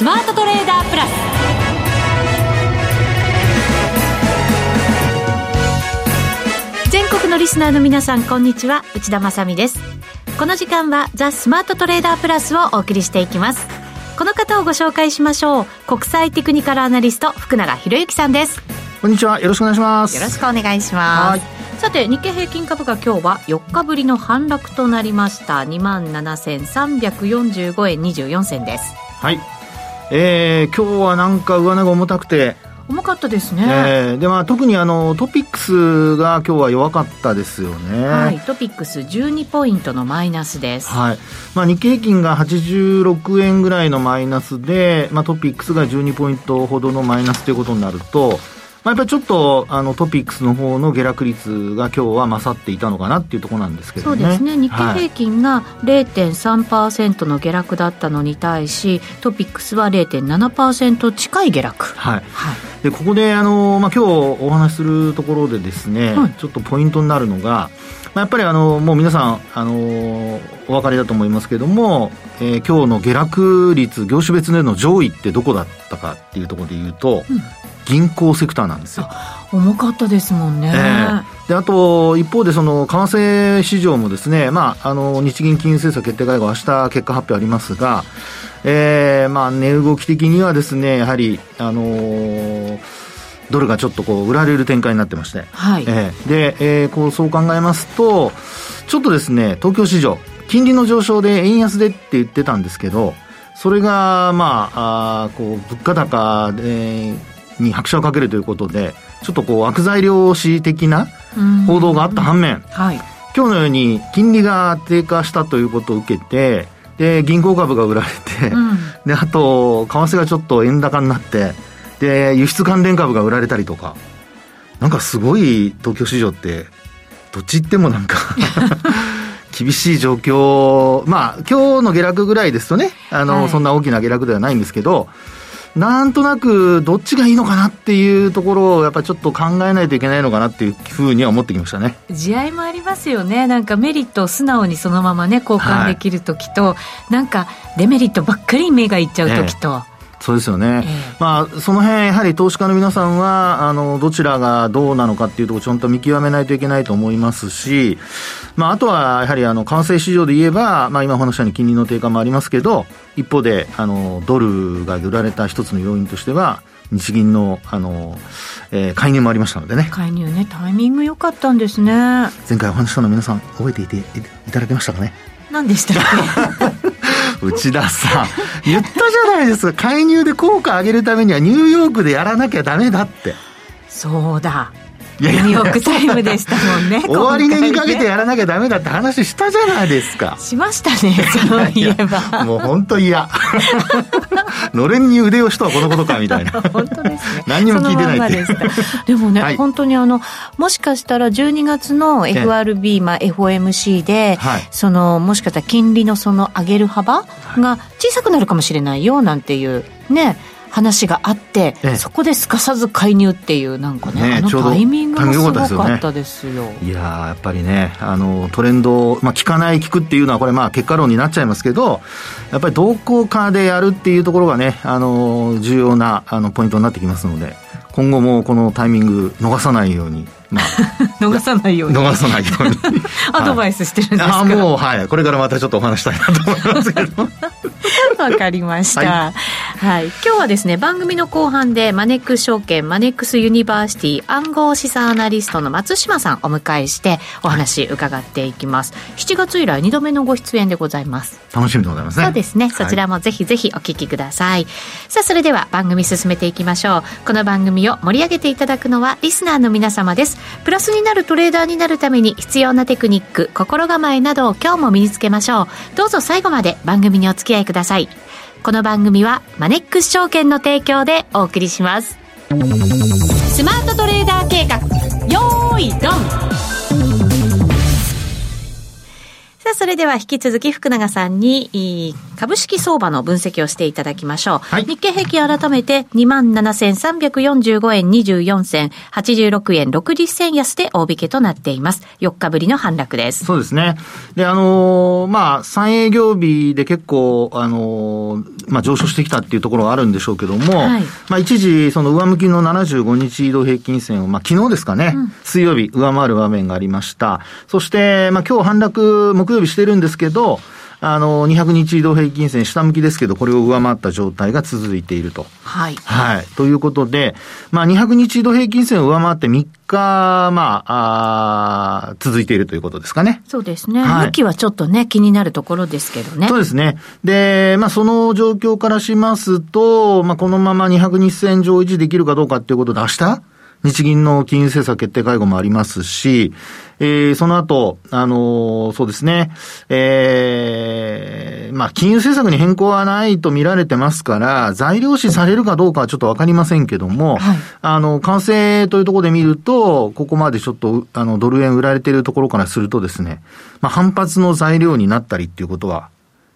スマートトレーダープラス。全国のリスナーの皆さんこんにちは。内田まさです。この時間はザ・スマートトレーダープラスをお送りしていきます。この方をご紹介しましょう。国際テクニカルアナリスト福永博之さんです。こんにちは。よろしくお願いします。よろしくお願いします。さて日経平均株価今日は4日ぶりの反落となりました。2万7345円24銭です。はいえー、今日はなんか上値が重たくて。重かったですね、えー、でまあ、特にあのトピックスが今日は弱かったですよね、はい、トピックス12ポイントのマイナスです、はい。まあ、日経平均が86円ぐらいのマイナスで、まあ、トピックスが12ポイントほどのマイナスということになるとまあ、やっぱりちょっとあのトピックスの方の下落率が今日は勝っていたのかなっていうところなんですけどね。そうですね。日経平均が0.3%の下落だったのに対し、トピックスは0.7%近い下落。はい。はい、でここであのまあ今日お話しするところでですね、はい、ちょっとポイントになるのが。まあ、やっぱりあのもう皆さん、あのお分かりだと思いますけれども、えー、今日の下落率業種別での上位ってどこだったかっていうところでいうと、うん、銀行セクターなんですよ。重かったですもんね。えー、であと、一方で、その、為替市場もですね、まあ、あの、日銀金融政策決定会合、明日結果発表ありますが、えー、まあ、値動き的にはですね、やはり、あのー、ドルがちょっとこう売られる展開になってまして、はい。えー、で、えー、こうそう考えますと、ちょっとですね、東京市場、金利の上昇で円安でって言ってたんですけど、それが、まあ、あこう物価高で、に拍車をかけるということで、ちょっとこう悪材料史的な報道があった反面、はい、今日のように金利が低下したということを受けて、で、銀行株が売られて、うん、で、あと、為替がちょっと円高になって、で、輸出関連株が売られたりとか、なんかすごい東京市場って、どっち行ってもなんか 厳しい状況、まあ、今日の下落ぐらいですとね、あの、はい、そんな大きな下落ではないんですけど、なんとなくどっちがいいのかなっていうところをやっぱりちょっと考えないといけないのかなっていうふうには思ってきましたね。地合いもありますよね。なんかメリットを素直にそのままね交換できる時と、はい、なんかデメリットばっかり目がいっちゃう時と、ええそうですよね、えー、まあ、その辺やはり投資家の皆さんはあのどちらがどうなのかっていうところちゃんと見極めないといけないと思いますし、まあ、あとはやはりあの為替市場で言えば、まあ、今お話したように金利の低下もありますけど一方であのドルが売られた一つの要因としては日銀のあの、えー、介入もありましたのでね。介入ねタイミング良かったんですね。前回お話したの皆さん覚えていていただけましたかね？何でしたっけ？内田さん、言ったじゃないですか。介入で効果上げるためにはニューヨークでやらなきゃだめだって。そうだ。ニューヨークタイムでしたもんね。終わり値にかけてやらなきゃダメだって話したじゃないですか。しましたね、そういえば。もう本当嫌。のれんに腕をしとはこのことかみたいな。本当ですね。何にも聞いてないででもね、はい、本当にあのもしかしたら12月の FRB、まあ、FOMC で、はい、そのもしかしたら金利のその上げる幅が小さくなるかもしれないよなんていうね話があって、ええ、そこですかさず介入っていうなんかね、ね、あのタイミングもすごかったですよ、ね、いややっぱりねあのトレンド、まあ、聞かない聞くっていうのはこれまあ結果論になっちゃいますけどやっぱりどこかでやるっていうところがねあの重要なあのポイントになってきますので今後もこのタイミング逃さないようにまあ、逃さないように。逃さないように。アドバイスしてるんですか、はい、あもうはい。これからまたちょっとお話したいなと思いますけど。わかりました、はい、はい、今日はですね番組の後半でマネックス証券マネックスユニバーシティ暗号資産アナリストの松嶋さんお迎えしてお話伺っていきます、はい、7月以来2度目のご出演でございます。楽しみでございますね。そうですね。そちらもぜひぜひお聞きください、さあそれでは番組進めていきましょう。この番組を盛り上げていただくのはリスナーの皆様ですプラスになるトレーダーになるために必要なテクニック心構えなどを今日も身につけましょう。どうぞ最後まで番組にお付き合いください。この番組はマネックス証券の提供でお送りします。スマートトレーダー計画よーいドン。あそれでは引き続き福永さんに、株式相場の分析をしていただきましょう。はい、日経平均改めて27,345円24銭、86円60銭安で大引けとなっています。4日ぶりの反落です。そうですね。で、あのー、まあ、3営業日で結構、あのー、まあ、上昇してきたっていうところがあるんでしょうけども、はい、まあ、一時、その上向きの75日移動平均線を、まあ、昨日ですかね、うん、水曜日上回る場面がありました。そして、まあ、今日反落、木曜日してるんですけど、あの、200日移動平均線下向きですけど、これを上回った状態が続いていると。はい。はい。ということで、まあ、200日移動平均線を上回って3日、まあ、あ続いているということですかね。そうですね。はい、向きはちょっとね、気になるところですけどね。そうですね。で、まあ、その状況からしますと、まあ、このまま200日線上維持できるかどうかっていうことで、明日日銀の金融政策決定会合もありますし、えー、その後、あのー、そうですね、えー、まあ、金融政策に変更はないと見られてますから、材料視されるかどうかはちょっとわかりませんけども、はい、あの、為替というところで見ると、ここまでちょっと、あの、ドル円売られているところからするとですね、まあ、反発の材料になったりっていうことは、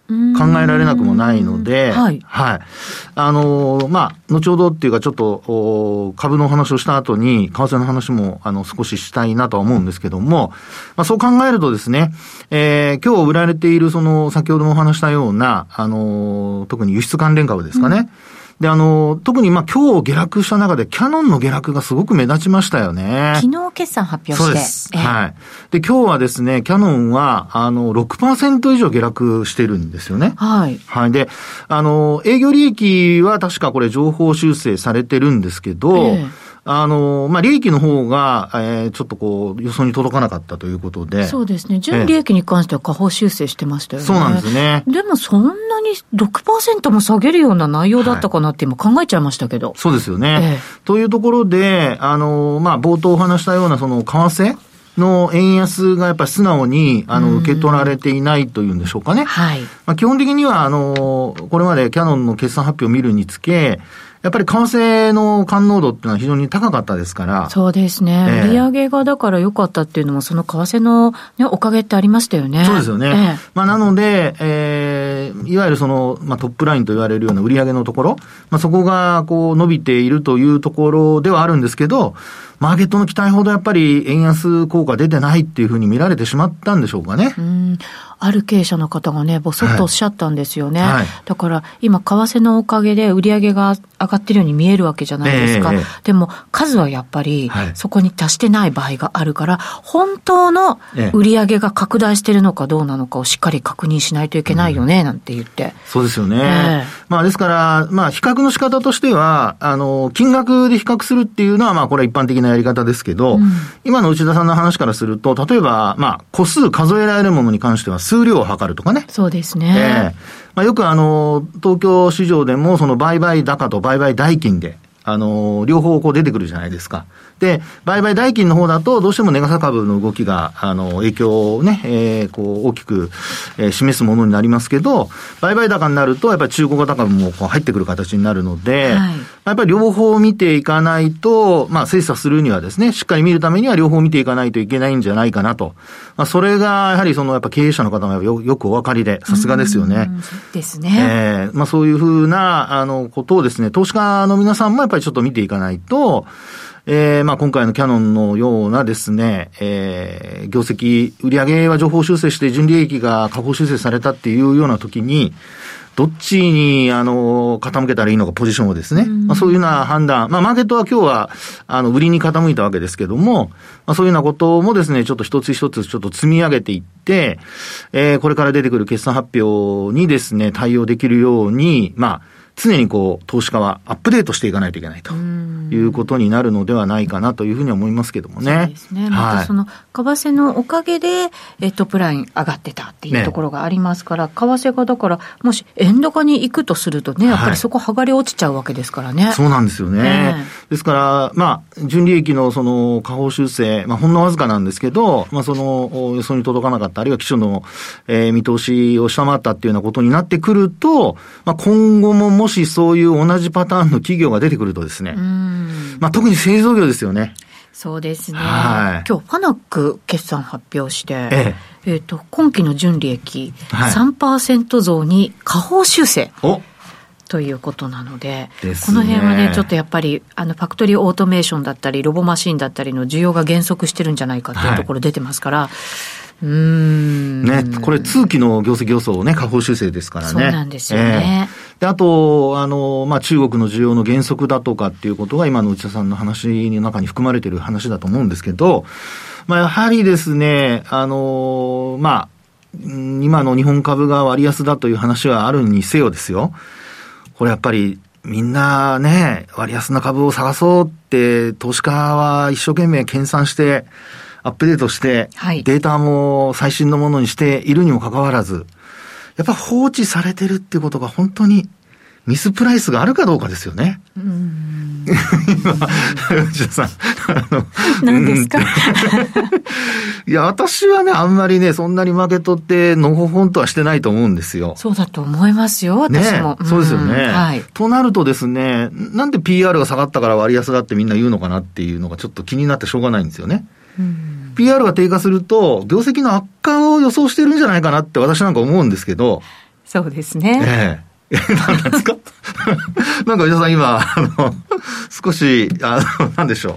考えられなくもないので、はい。はい。あの、まあ、後ほどっていうかちょっと、株の話をした後に、為替の話も、あの、少ししたいなとは思うんですけども、まあ、そう考えるとですね、えー、今日売られている、その、先ほどもお話したような、あの、特に輸出関連株ですかね。うんで、あの、特にまあ今日下落した中でキャノンの下落がすごく目立ちましたよね。昨日決算発表して。そうです。はい。で、今日はですね、キャノンは、あの、6%以上下落してるんですよね。はい。はい。で、あの、営業利益は確かこれ情報修正されてるんですけど、えーあの、まあ、利益の方が、えー、ちょっとこう、予想に届かなかったということで。そうですね。純利益に関しては下方修正してましたよね。そうなんですね。でもそんなに6%も下げるような内容だったかなって今考えちゃいましたけど。はい、そうですよね。えー、というところで、あの、まあ、冒頭お話したようなその為替の円安がやっぱり素直に、あの、受け取られていないというんでしょうかね。はい。まあ、基本的には、あの、これまでキャノンの決算発表を見るにつけ、やっぱり為替の感濃度っていうのは非常に高かったですから。そうですね。えー、利上げがだから良かったっていうのも、その為替の、ね、おかげってありましたよね。そうですよね。えー、まあ、なので、えー、いわゆるその、まあ、トップラインと言われるような売上のところ、まあ、そこがこう伸びているというところではあるんですけど、マーケットの期待ほどやっぱり円安効果出てないっていうふうに見られてしまったんでしょうかね。うんある経営者の方がね、ぼそっとおっしゃったんですよね。はい、だから、今、為替のおかげで売り上げが上がってるように見えるわけじゃないですか。えー、でも、数はやっぱり、そこに達してない場合があるから、本当の売り上げが拡大してるのかどうなのかをしっかり確認しないといけないよね、なんて言って。そうですよね。えー、まあ、ですから、まあ、比較の仕方としては、あの、金額で比較するっていうのは、まあ、これは一般的なやり方ですけど、うん、今の内田さんの話からすると、例えば、まあ、個数数えられるものに関しては、数量を測るとかね。そうですね。ええまあ、よくあの、東京市場でもその売買高と売買代金で、あの、両方こう出てくるじゃないですか。で、売買代金の方だと、どうしても値傘株の動きが、あの、影響をね、えー、こう、大きく、えー、示すものになりますけど、売買高になると、やっぱり中古型株もこう入ってくる形になるので、はい、やっぱり両方見ていかないと、まあ、精査するにはですね、しっかり見るためには両方見ていかないといけないんじゃないかなと。まあ、それが、やはりその、やっぱ経営者の方もよよくお分かりで、さすがですよね。ですね。えー、まあ、そういうふうな、あの、ことをですね、投資家の皆さんもやっぱりちょっと見ていかないと、えー、まあ今回のキャノンのようなですね、えー、業績、売上は情報修正して純利益が下方修正されたっていうような時に、どっちに、あの、傾けたらいいのか、ポジションをですね。まあ、そういうような判断。まあ、マーケットは今日は、あの、売りに傾いたわけですけども、まあ、そういうようなこともですね、ちょっと一つ一つちょっと積み上げていって、えー、これから出てくる決算発表にですね、対応できるように、まあ、常にこう、投資家はアップデートしていかないといけないということになるのではないかなというふうに思いますけどもね。そうですね。またその、為替のおかげで、えトップライン上がってたっていうところがありますから、ね、為替がだから、もし円高に行くとするとね、やっぱりそこ剥がれ落ちちゃうわけですからね。はい、そうなんですよね。ねですから、まあ、純利益のその、下方修正、まあ、ほんのわずかなんですけど、まあ、その、予想に届かなかった、あるいは基準の、えー、見通しを下回ったっていうようなことになってくると、まあ、今後もももしそういう同じパターンの企業が出てくるとですね、まあ特に製造業ですよね。そうですね。はい、今日、ファナック決算発表して、えええーと、今期の純利益、はい、3%増に下方修正。ということなので、でこの辺はね、ちょっとやっぱり、あの、ファクトリーオートメーションだったり、ロボマシンだったりの需要が減速してるんじゃないかっていうところ出てますから、はいうんね、これ、通期の業績予想ね、下方修正ですからね。そうなんですよね。えー、であと、あの、まあ、中国の需要の減速だとかっていうことが、今の内田さんの話の中に含まれている話だと思うんですけど、まあ、やはりですね、あの、まあ、今の日本株が割安だという話はあるにせよですよ。これやっぱり、みんなね、割安な株を探そうって、投資家は一生懸命研鑽して、アップデートして、はい、データも最新のものにしているにもかかわらず、やっぱ放置されてるってことが本当にミスプライスがあるかどうかですよね。うん。今、内田さん、何ですか？いや、私はね、あんまりね、そんなにマーケットってのほほんとはしてないと思うんですよ。そうだと思いますよ、私も。ね、そうですよね。はい。となるとですね、なんで PR が下がったから割安だってみんな言うのかなっていうのがちょっと気になってしょうがないんですよね。PR が低下すると、業績の悪化を予想してるんじゃないかなって私なんか思うんですけど。そうですね。ええ何 なんですか？なんか、伊田さん今、あの、少し、あの、なんでしょう。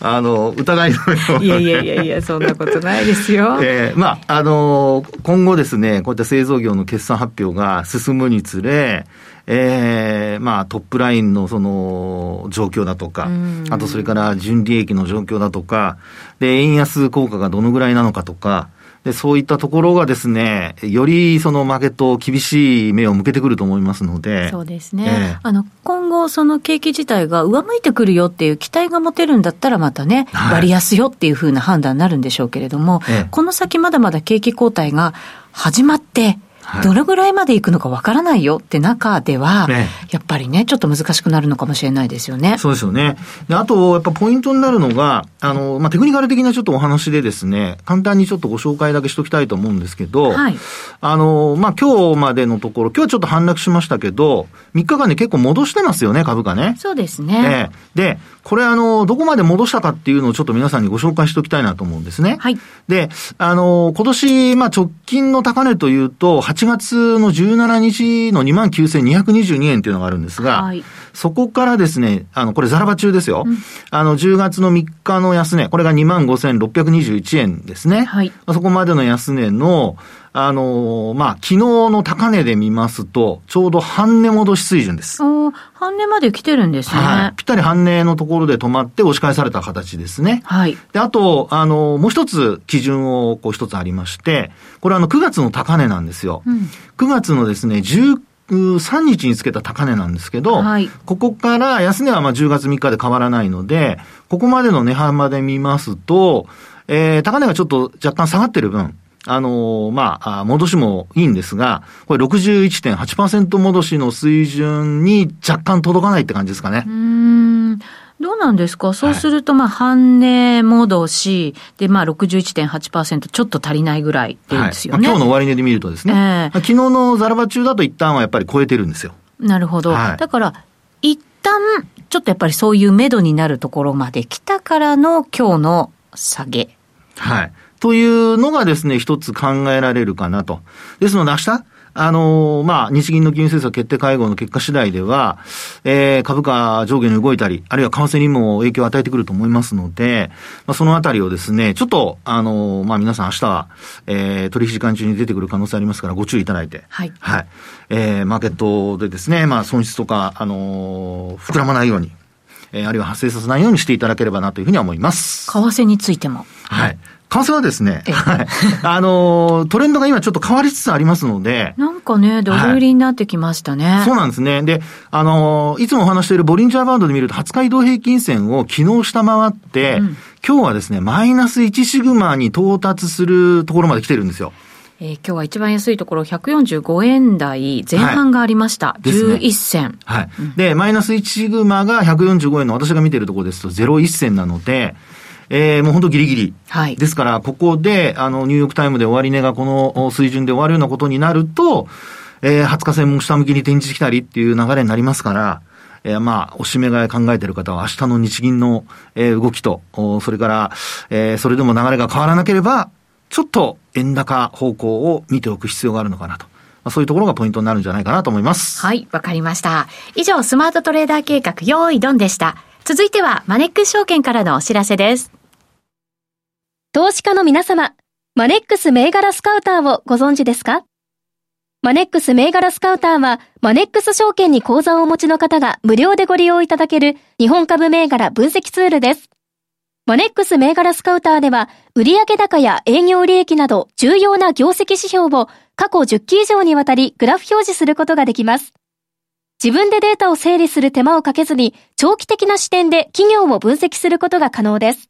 あの、疑いのよういやいやいやいや、そんなことないですよ。ええー、まあ、あの、今後ですね、こういった製造業の決算発表が進むにつれ、えー、まあ、トップラインのその状況だとか、あとそれから純利益の状況だとか、で、円安効果がどのぐらいなのかとか、で、そういったところがですね、よりそのマーケット厳しい目を向けてくると思いますので。そうですね。えー、あの、今後その景気自体が上向いてくるよっていう期待が持てるんだったらまたね、はい、割安よっていうふうな判断になるんでしょうけれども、えー、この先まだまだ景気後退が始まって、どれぐらいまでいくのかわからないよって中では、ね、やっぱりね、ちょっと難しくなるのかもしれないですよね。そうですよね。で、あと、やっぱポイントになるのが、あの、まあ、テクニカル的なちょっとお話でですね、簡単にちょっとご紹介だけしときたいと思うんですけど、はい、あの、まあ、今日までのところ、今日はちょっと反落しましたけど、3日間で結構戻してますよね、株価ね。そうですね。えー、で、これあの、どこまで戻したかっていうのをちょっと皆さんにご紹介しておきたいなと思うんですね。はい。で、あの、今年、まあ、直近の高値というと、8月の17日の29,222円っていうのがあるんですが、はい、そこからですね、あの、これザラバ中ですよ。うん、あの、10月の3日の安値、これが25,621円ですね。はい。そこまでの安値の、あのー、まあ、昨日の高値で見ますと、ちょうど半値戻し水準です。半値まで来てるんですね。はい。ぴったり半値のところで止まって押し返された形ですね。はい。で、あと、あのー、もう一つ基準をこう一つありまして、これあの、9月の高値なんですよ。うん、9月のですね、1 3日につけた高値なんですけど、はい、ここから安値はまあ10月3日で変わらないので、ここまでの値幅で見ますと、えー、高値がちょっと若干下がってる分、あのー、まあ、戻しもいいんですが、これ61.8%戻しの水準に若干届かないって感じですかね。うん。どうなんですか？そうすると、まあ、半値戻し、で、まあ、61.8%ちょっと足りないぐらいですよね。はい、今日の終値で見るとですね、えー、昨日のザラバ中だと一旦はやっぱり超えてるんですよ。なるほど。はい、だから、一旦、ちょっとやっぱりそういう目処になるところまで来たからの今日の下げ。はい。というのがですね、一つ考えられるかなと。ですので明日、あのー、まあ、日銀の金融政策決定会合の結果次第では、えー、株価上下に動いたり、あるいは為替にも影響を与えてくると思いますので、まあ、そのあたりをですね、ちょっと、あのー、まあ、皆さん明日は、えー、取引時間中に出てくる可能性ありますから、ご注意いただいて、はい。はい。えー、マーケットでですね、まあ、損失とか、あのー、膨らまないように、えー、あるいは発生させないようにしていただければなというふうには思います。為替についても。はい。為替はですね、はい。あの、トレンドが今ちょっと変わりつつありますので。なんかね、ドル売りになってきましたね、はい、そうなんですね。で、あの、いつもお話しているボリンジャーバンドで見ると、20日移動平均線を昨日下回って、うん、今日はですね、マイナス1シグマに到達するところまで来てるんですよ。えー、今日は一番安いところ145円台前半がありました。はい、11銭。はい。で、マイナス1シグマが145円の私が見てるところですと01銭なので、えー、もう本当ギリギリ。はい。ですから、ここで、あの、ニューヨークタイムで終値がこの水準で終わるようなことになると、えー、20日線も下向きに転じてきたりっていう流れになりますから、えー、まあ、おしめ買い考えている方は明日の日銀の、えー、動きと、それから、えー、それでも流れが変わらなければ、ちょっと円高方向を見ておく必要があるのかなと。まあ、そういうところがポイントになるんじゃないかなと思います。はい、わかりました。以上、スマートトレーダー計画、用意ドンでした。続いては、マネックス証券からのお知らせです。投資家の皆様、マネックス銘柄スカウターをご存知ですか？マネックス銘柄スカウターは、マネックス証券に口座をお持ちの方が無料でご利用いただける日本株銘柄分析ツールです。マネックス銘柄スカウターでは、売上高や営業利益など重要な業績指標を過去10期以上にわたりグラフ表示することができます。自分でデータを整理する手間をかけずに、長期的な視点で企業を分析することが可能です。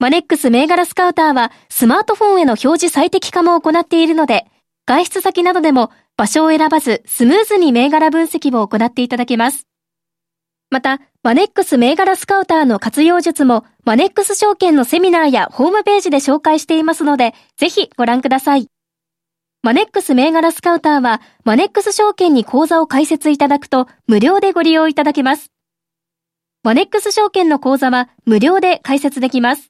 マネックス銘柄スカウターはスマートフォンへの表示最適化も行っているので、外出先などでも場所を選ばずスムーズに銘柄分析を行っていただけます。また、マネックス銘柄スカウターの活用術も、マネックス証券のセミナーやホームページで紹介していますので、ぜひご覧ください。マネックス銘柄スカウターは、マネックス証券に口座を開設いただくと、無料でご利用いただけます。マネックス証券の口座は、無料で開設できます。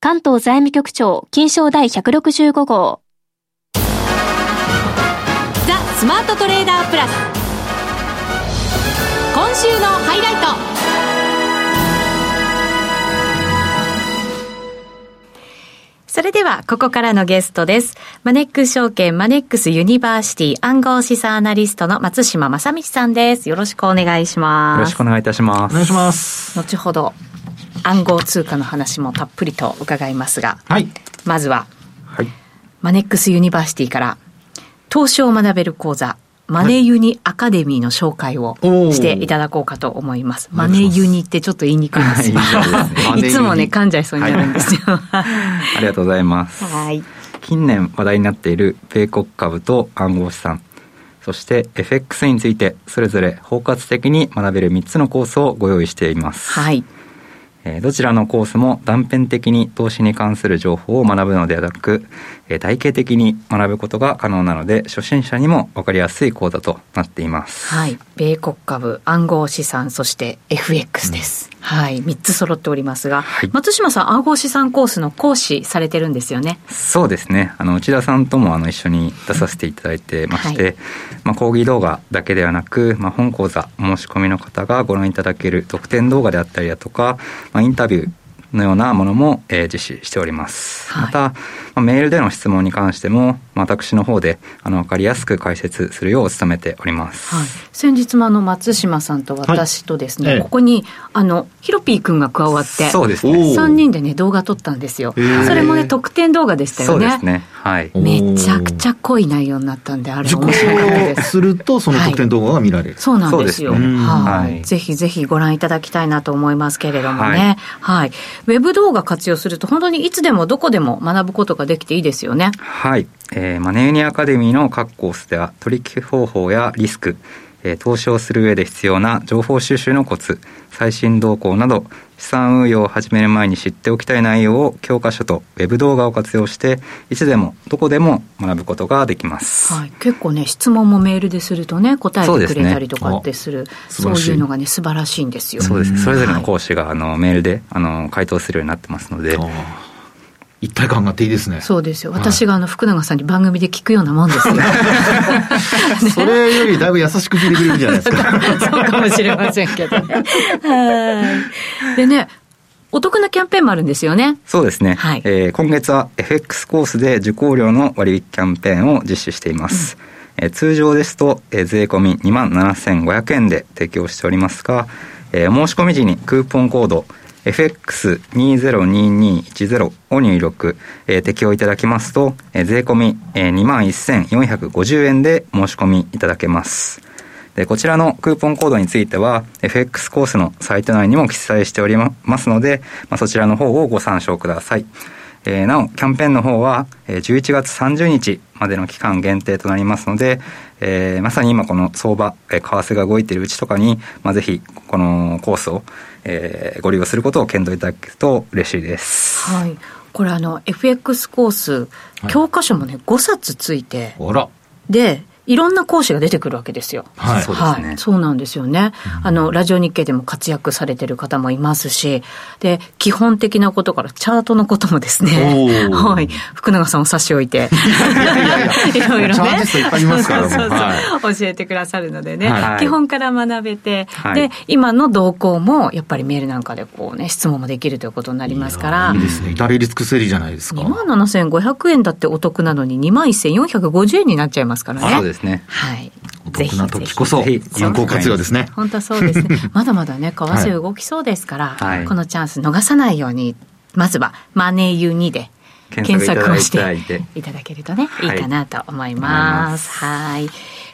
関東財務局長、金賞第165号。スマートトレーダープラス今週のハイライトそれでは、ここからのゲストです。マネックス証券マネックスユニバーシティ暗号資産アナリストの松嶋真倫さんです。よろしくお願いします。よろしくお願いいたします。お願いします。後ほど、暗号通貨の話もたっぷりと伺いますが、はい。まずは、はい。マネックスユニバーシティから、投資を学べる講座、マネユニアカデミーの紹介をしていただこうかと思います。マネユニってちょっと言いにくいですよ。いつもね、噛んじゃいそうになるんですよ。ありがとうございます。はい。近年話題になっている米国株と暗号資産、そして FX についてそれぞれ包括的に学べる3つのコースをご用意しています。はい。どちらのコースも断片的に投資に関する情報を学ぶのではなく、体系的に学ぶことが可能なので、初心者にも分かりやすい講座となっています。はい。米国株、暗号資産、そして FX です。うん、はい。3つ揃っておりますが、はい、松島さん、暗号資産コースの講師されてるんですよね？そうですね。あの、内田さんともあの一緒に出させていただいてまして、はい、まあ、講義動画だけではなく、まあ、本講座、申し込みの方がご覧いただける特典動画であったりだとか、まあ、インタビュー、のようなものも、えー、実施しております。はい、また、まあ、メールでの質問に関しても、まあ、私の方であの分かりやすく解説するよう努めております。はい、先日もあの松島さんと私とですね、はい、ここにあのヒロピー君が加わって、そうですね。3人でね動画撮ったんですよ。それもね特典動画でしたよね。そうですね。はい。めちゃくちゃ濃い内容になったんで、あれ面白かったです。するとその特典動画が見られる。そうなんですよ。はい。ぜひぜひご覧いただきたいなと思いますけれどもね。はい。ウェブ動画活用すると本当にいつでもどこでも学ぶことができていいですよね。はい。えー、マネーニアカデミーの各コースでは取引方法やリスク、えー、投資をする上で必要な情報収集のコツ、最新動向など資産運用を始める前に知っておきたい内容を教科書とウェブ動画を活用していつでもどこでも学ぶことができます、はい、結構ね質問もメールでするとね答えてくれたりとかってする。そう、ね,、い。うのがね素晴らしいんですよ。そうです。それぞれの講師があのメールであの回答するようになってますので一体感があっていいですね。そうですよ。私があの福永さんに番組で聞くようなもんですよ。それよりだいぶ優しく聞いてくれるんじゃないですか。そうかもしれませんけどね。はい。でね、お得なキャンペーンもあるんですよね。そうですね。はい、えー、今月は FX コースで受講料の割引キャンペーンを実施しています。うん、えー、通常ですと、えー、税込み27,500円で提供しておりますが、えー、申し込み時にクーポンコード FX202210 を入力、えー、適用いただきますと、えー、税込み、えー、21,450円で申し込みいただけます。でこちらのクーポンコードについては FX コースのサイト内にも記載しておりますので、まあ、そちらの方をご参照ください。えー、なお、キャンペーンの方は、えー、11月30日までの期間限定となりますので、えー、まさに今この相場、えー、為替が動いているうちとかに、まあ、ぜひ、このコースを、えー、ご利用することを検討いただけると嬉しいです。はい。これあの、FX コース、教科書もね、はい、5冊ついて、で、いろんな講師が出てくるわけですよ。はい、そうですね、そうなんですよね。あの、ラジオ日経でも活躍されてる方もいますし、で、基本的なことからチャートのこともですね、はい、福永さんを差し置いて、い ろいろね、そうそうそう、教えてくださるのでね、はい、基本から学べて、はい、で、今の動向も、やっぱりメールなんかでこうね、質問もできるということになりますから。いいですね。至れり尽くせりじゃないですか。2万7500円だってお得なのに、2万1450円になっちゃいますからね。ですね。はい。お得な時こそ有効活用ですね。本当そうですね。まだまだね、為替動きそうですから、はい、このチャンス逃さないように、まずはマネーユニで検索をしていただけるとね、いいかなと思います。はい。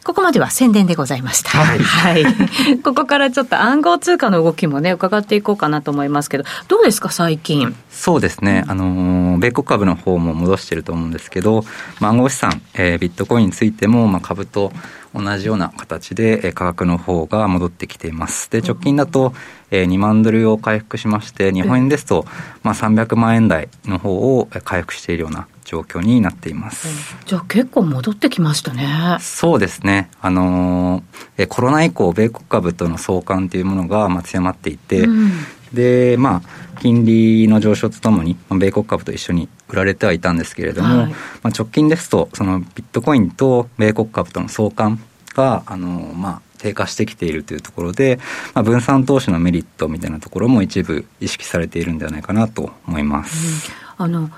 ここまでは宣伝でございました。はい。はい、ここからちょっと暗号通貨の動きもね、伺っていこうかなと思いますけど、どうですか、最近？そうですね。あの、米国株の方も戻してると思うんですけど、まあ、暗号資産、えー、ビットコインについても、まあ、株と同じような形で、えー、価格の方が戻ってきています。で、直近だと、えー、2万ドルを回復しまして、日本円ですと、まあ、300万円台の方を回復しているような状況になっています。じゃあ結構戻ってきましたね。そうですね。あのー、コロナ以降、米国株との相関というものがまあ強まっていて、うん、で、まあ、金利の上昇とともに、米国株と一緒に売られてはいたんですけれども、はい、まあ、直近ですと、そのビットコインと米国株との相関が、あのー、まあ、低下してきているというところで、まあ、分散投資のメリットみたいなところも一部意識されているんではないかなと思います。うん、あの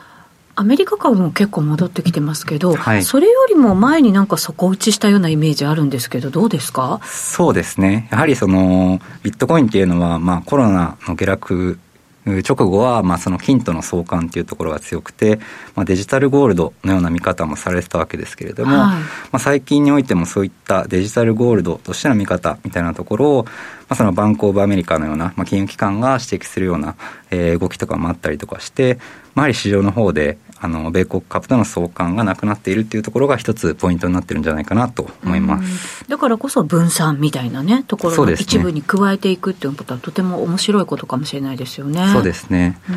アメリカ株も結構戻ってきてますけど、はい、それよりも前になんか底打ちしたようなイメージあるんですけど、どうですか？そうですね。やはりその、ビットコインっていうのは、まあコロナの下落直後は、まあ、その金との相関というところが強くて、まあ、デジタルゴールドのような見方もされてたわけですけれども、はい、まあ、最近においてもそういったデジタルゴールドとしての見方みたいなところを、まあ、そのバンク・オブ・アメリカのような、まあ、金融機関が指摘するような、えー、動きとかもあったりとかして、まあ、やはり市場の方で、あの米国株との相関がなくなっているっていうところが一つポイントになってるんじゃないかなと思います。だからこそ分散みたいなねところの一部に加えていくっていうことはとても面白いことかもしれないですよね。そうですね。うん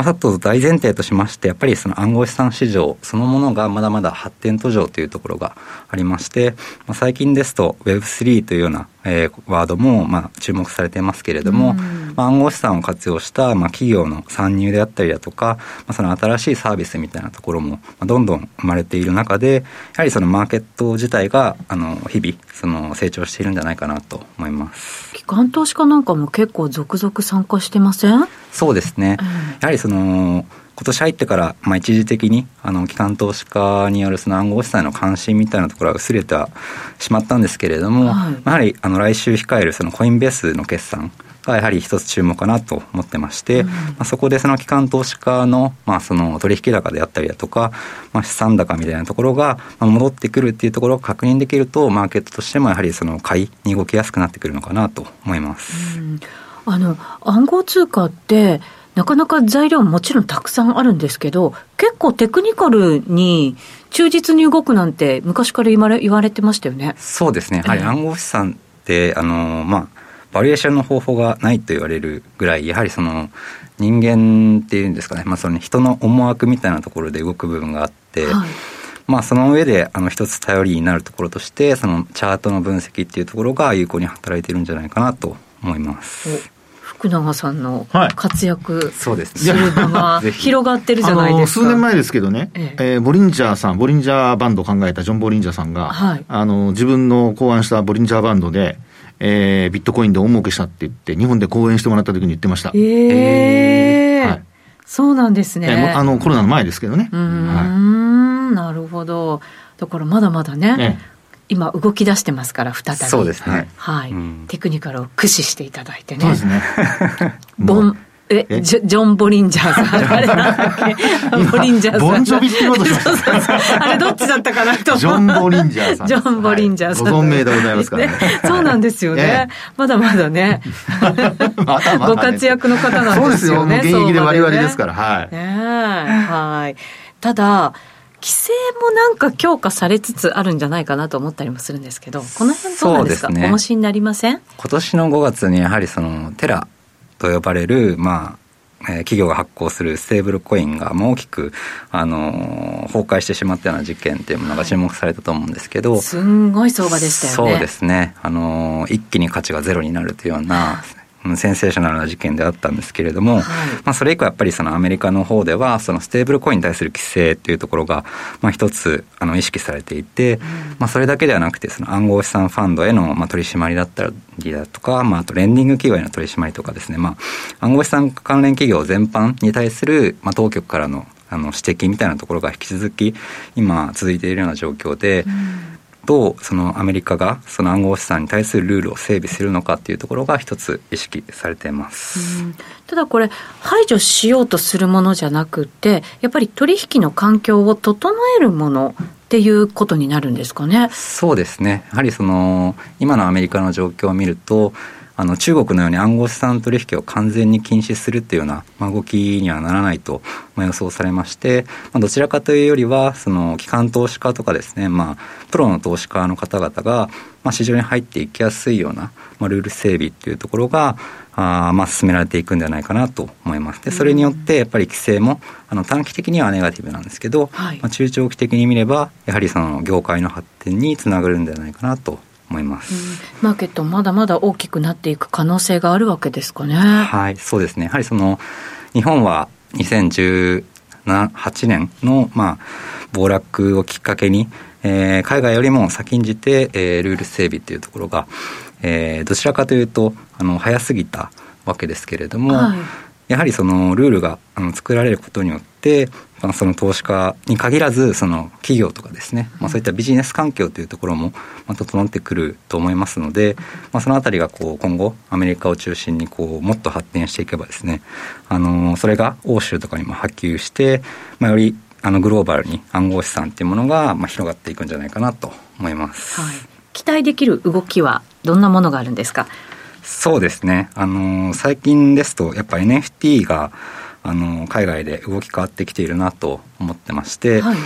まあ、あと大前提としまして、やっぱりその暗号資産市場そのものがまだまだ発展途上というところがありまして、まあ、最近ですと Web3 というような、えー、ワードもまあ注目されていますけれども、まあ、暗号資産を活用したまあ企業の参入であったりだとか、まあ、その新しいサービスみたいなところもまあどんどん生まれている中で、やはりそのマーケット自体があの日々その成長しているんじゃないかなと思います。機関投資家なんかも結構続々参加してませんそうですね。やはりその今年入ってから、まあ、一時的にあの機関投資家によるその暗号資産への関心みたいなところは薄れてしまったんですけれども、はい、やはりあの来週控えるそのコインベースの決算がやはり一つ注目かなと思ってまして、うん、まあ、そこでその機関投資家の,、まあその取引高であったりだとか、まあ、資産高みたいなところが戻ってくるっていうところを確認できるとマーケットとしてもやはりその買いに動きやすくなってくるのかなと思います。うん、あの暗号通貨ってなかなか材料ももちろんたくさんあるんですけど、結構テクニカルに忠実に動くなんて昔から言われ言われてましたよね。そうですね。はい、暗号資産って、あの、まあ、バリエーションの方法がないと言われるぐらい、やはりその人間っていうんですかね、まあその人の思惑みたいなところで動く部分があって、はいまあ、その上であの一つ頼りになるところとしてそのチャートの分析っていうところが有効に働いているんじゃないかなと思います。福永さんの活躍そうですする場が 広がってるじゃないですか。数年前ですけどね、えええー、ボリンジャーさん、ボリンジャーバンドを考えたジョン・ボリンジャーさんが、はい、あの自分の考案したボリンジャーバンドで、えー、ビットコインで大儲けしたって言って、日本で講演してもらった時に言ってました。えー、えー、はい。そうなんですね。あの、コロナの前ですけどね。うん、はい、なるほど。だからまだまだね、今動き出してますから再び。そうですね。はい、うん、テクニカルを駆使していただいてね。そうですね。ボンえジョジョン・ボリンジャーさん。あれなんだっけ？ボリンジャーさん。ボンジョビって言おうとしました あれどっちだったかなと。ジョン・ボリンジャーさん。ジョン・ボリンジャーさん、ご存命でございますからね。そうなんですよね、まだまだね。ご活躍の方なんですよね。そうですよ。現役で我々ですから。はい、ね、はい。ただ規制もなんか強化されつつあるんじゃないかなと思ったりもするんですけど、この辺どうなんですか、ね、おもしになりません？今年の5月にやはりそのテラと呼ばれる、まあ、えー、企業が発行するステーブルコインが大きく、あのー、崩壊してしまったような事件っていうものが注目されたと思うんですけど、はい、すんごい相場でしたよね。そうですね、あのー、一気に価値がゼロになるというようなセンセーショナルな事件であったんですけれども、はい、まあ、それ以降やっぱりそのアメリカの方ではそのステーブルコインに対する規制っていうところがまあ一つあの意識されていて、うん、まあ、それだけではなくてその暗号資産ファンドへのまあ取り締まりだったりだとか、まあ、あとレンディング企業への取り締まりとかですね、まあ、暗号資産関連企業全般に対するまあ当局からのあの指摘みたいなところが引き続き今続いているような状況で、うんどうそのアメリカがその暗号資産に対するルールを整備するのかっていうところが一つ意識されています。ただこれ排除しようとするものじゃなくてやっぱり取引の環境を整えるものっていうことになるんですかね？そうですね。やはりその今のアメリカの状況を見ると。あの中国のように暗号資産取引を完全に禁止するっていうような、まあ、動きにはならないと、まあ、予想されまして、まあ、どちらかというよりはその機関投資家とかですね、まあ、プロの投資家の方々が、まあ、市場に入っていきやすいような、まあ、ルール整備っていうところがあまあ進められていくんではないかなと思います。でそれによってやっぱり規制もあの短期的にはネガティブなんですけど、はい、まあ、中長期的に見ればやはりその業界の発展につながるんではないかなと思います、うん、マーケットまだまだ大きくなっていく可能性があるわけですかね。はい、そうですね。やはりその日本は2018年のまあ暴落をきっかけに、えー、海外よりも先んじて、えー、ルール整備っていうところが、えー、どちらかというとあの早すぎたわけですけれども、はい、やはりそのルールがあの作られることによってまあ、その投資家に限らずその企業とかですね、まあ、そういったビジネス環境というところもまた整ってくると思いますので、まあ、そのあたりがこう今後アメリカを中心にこうもっと発展していけばですね、あのそれが欧州とかにも波及して、まあ、よりあのグローバルに暗号資産っていうものがまあ広がっていくんじゃないかなと思います、はい、期待できる動きはどんなものがあるんですか？そうですね、あの最近ですとやっぱ NFT があの海外で動き変わってきているなと思ってまして、はい、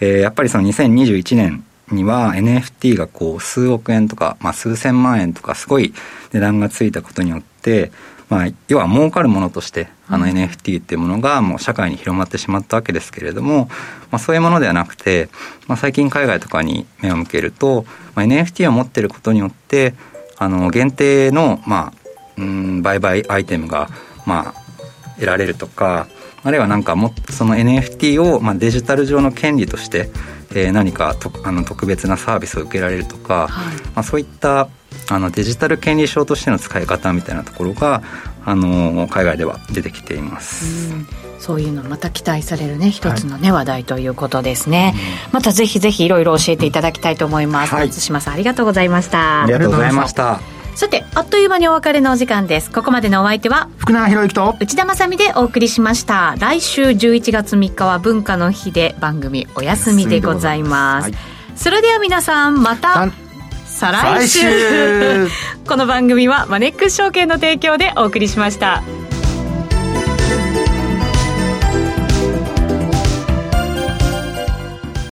えー、やっぱりその2021年には NFT がこう数億円とか、まあ、数千万円とかすごい値段がついたことによって、まあ、要は儲かるものとしてあの NFT っていうものがもう社会に広まってしまったわけですけれども、まあ、そういうものではなくて、まあ、最近海外とかに目を向けると、まあ、NFT を持ってることによってあの限定の、まあ、うん売買アイテムが、まあ、得られるとかあるいはなんかもその NFT をまあデジタル上の権利として、えー、何かとあの特別なサービスを受けられるとか、はい、まあ、そういったあのデジタル権利証としての使い方みたいなところがあの海外では出てきています。そういうのまた期待されるね一つのね、はい、話題ということですね、うん、またぜひぜひいろいろ教えていただきたいと思います、はい、松島さんありがとうございました。ありがとうございました。さてあっという間にお別れのお時間です。ここまでのお相手は福永博之と内田まさでお送りしました。来週11月3日は文化の日で番組お休みでございます、はい、それでは皆さんまた再来週 この番組はマネックス証券の提供でお送りしました。